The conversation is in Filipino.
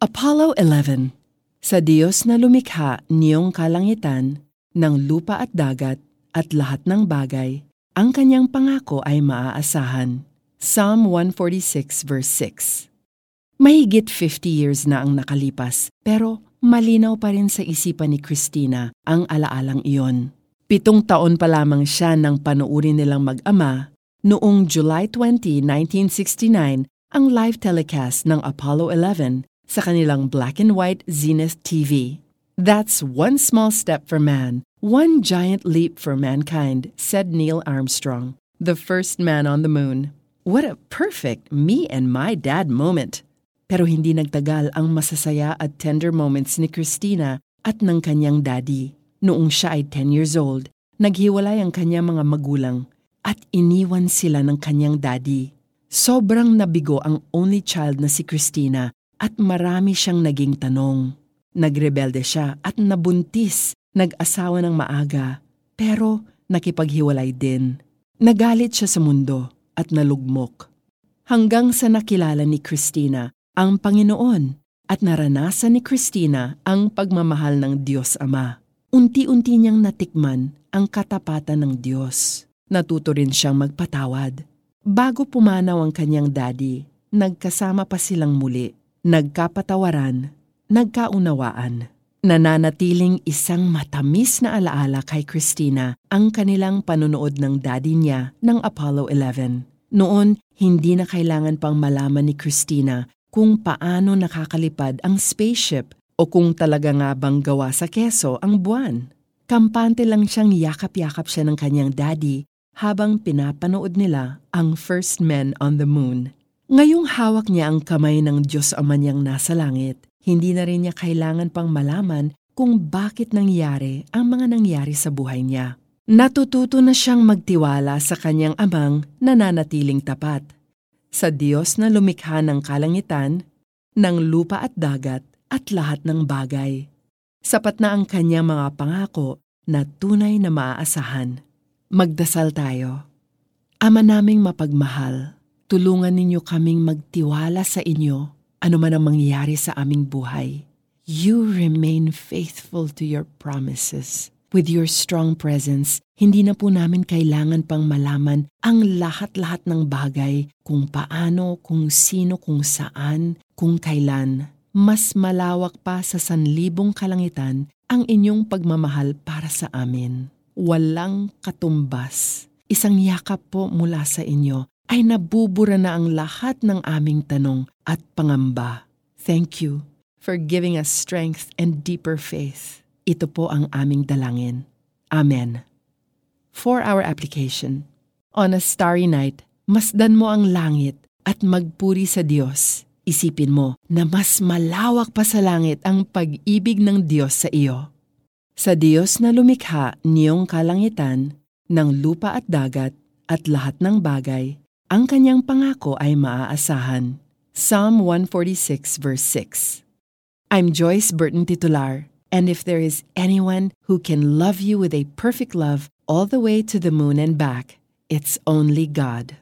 Apollo 11 Sa Diyos na lumikha niyong kalangitan, ng lupa at dagat, at lahat ng bagay, ang kanyang pangako ay maaasahan. Psalm 146 verse 6 Mahigit 50 years na ang nakalipas, pero malinaw pa rin sa isipan ni Christina ang alaalang iyon. Pitong taon pa lamang siya nang panuuri nilang mag-ama noong July 20, 1969 ang live telecast ng Apollo 11 sa kanilang black and white Zenith TV. That's one small step for man, one giant leap for mankind, said Neil Armstrong, the first man on the moon. What a perfect me and my dad moment! Pero hindi nagtagal ang masasaya at tender moments ni Christina at ng kanyang daddy. Noong siya ay 10 years old, naghiwalay ang kanyang mga magulang at iniwan sila ng kanyang daddy. Sobrang nabigo ang only child na si Christina at marami siyang naging tanong. Nagrebelde siya at nabuntis, nag-asawa ng maaga, pero nakipaghiwalay din. Nagalit siya sa mundo at nalugmok. Hanggang sa nakilala ni Christina ang Panginoon at naranasan ni Christina ang pagmamahal ng Diyos Ama unti-unti niyang natikman ang katapatan ng Diyos. Natuto rin siyang magpatawad. Bago pumanaw ang kanyang daddy, nagkasama pa silang muli, nagkapatawaran, nagkaunawaan. Nananatiling isang matamis na alaala kay Christina ang kanilang panunood ng daddy niya ng Apollo 11. Noon, hindi na kailangan pang malaman ni Christina kung paano nakakalipad ang spaceship o kung talaga nga bang gawa sa keso ang buwan. Kampante lang siyang yakap-yakap siya ng kanyang daddy habang pinapanood nila ang First Men on the Moon. Ngayong hawak niya ang kamay ng Diyos Ama niyang nasa langit, hindi na rin niya kailangan pang malaman kung bakit nangyari ang mga nangyari sa buhay niya. Natututo na siyang magtiwala sa kanyang amang nananatiling tapat. Sa Diyos na lumikha ng kalangitan, ng lupa at dagat, at lahat ng bagay. Sapat na ang kanyang mga pangako na tunay na maaasahan. Magdasal tayo. Ama naming mapagmahal, tulungan ninyo kaming magtiwala sa inyo ano man ang mangyayari sa aming buhay. You remain faithful to your promises. With your strong presence, hindi na po namin kailangan pang malaman ang lahat-lahat ng bagay kung paano, kung sino, kung saan, kung kailan mas malawak pa sa sanlibong kalangitan ang inyong pagmamahal para sa amin. Walang katumbas. Isang yakap po mula sa inyo ay nabubura na ang lahat ng aming tanong at pangamba. Thank you for giving us strength and deeper faith. Ito po ang aming dalangin. Amen. For our application, on a starry night, masdan mo ang langit at magpuri sa Diyos Isipin mo na mas malawak pa sa langit ang pag-ibig ng Diyos sa iyo. Sa Diyos na lumikha niyong kalangitan, ng lupa at dagat, at lahat ng bagay, ang kanyang pangako ay maaasahan. Psalm 146 verse 6 I'm Joyce Burton Titular, and if there is anyone who can love you with a perfect love all the way to the moon and back, it's only God.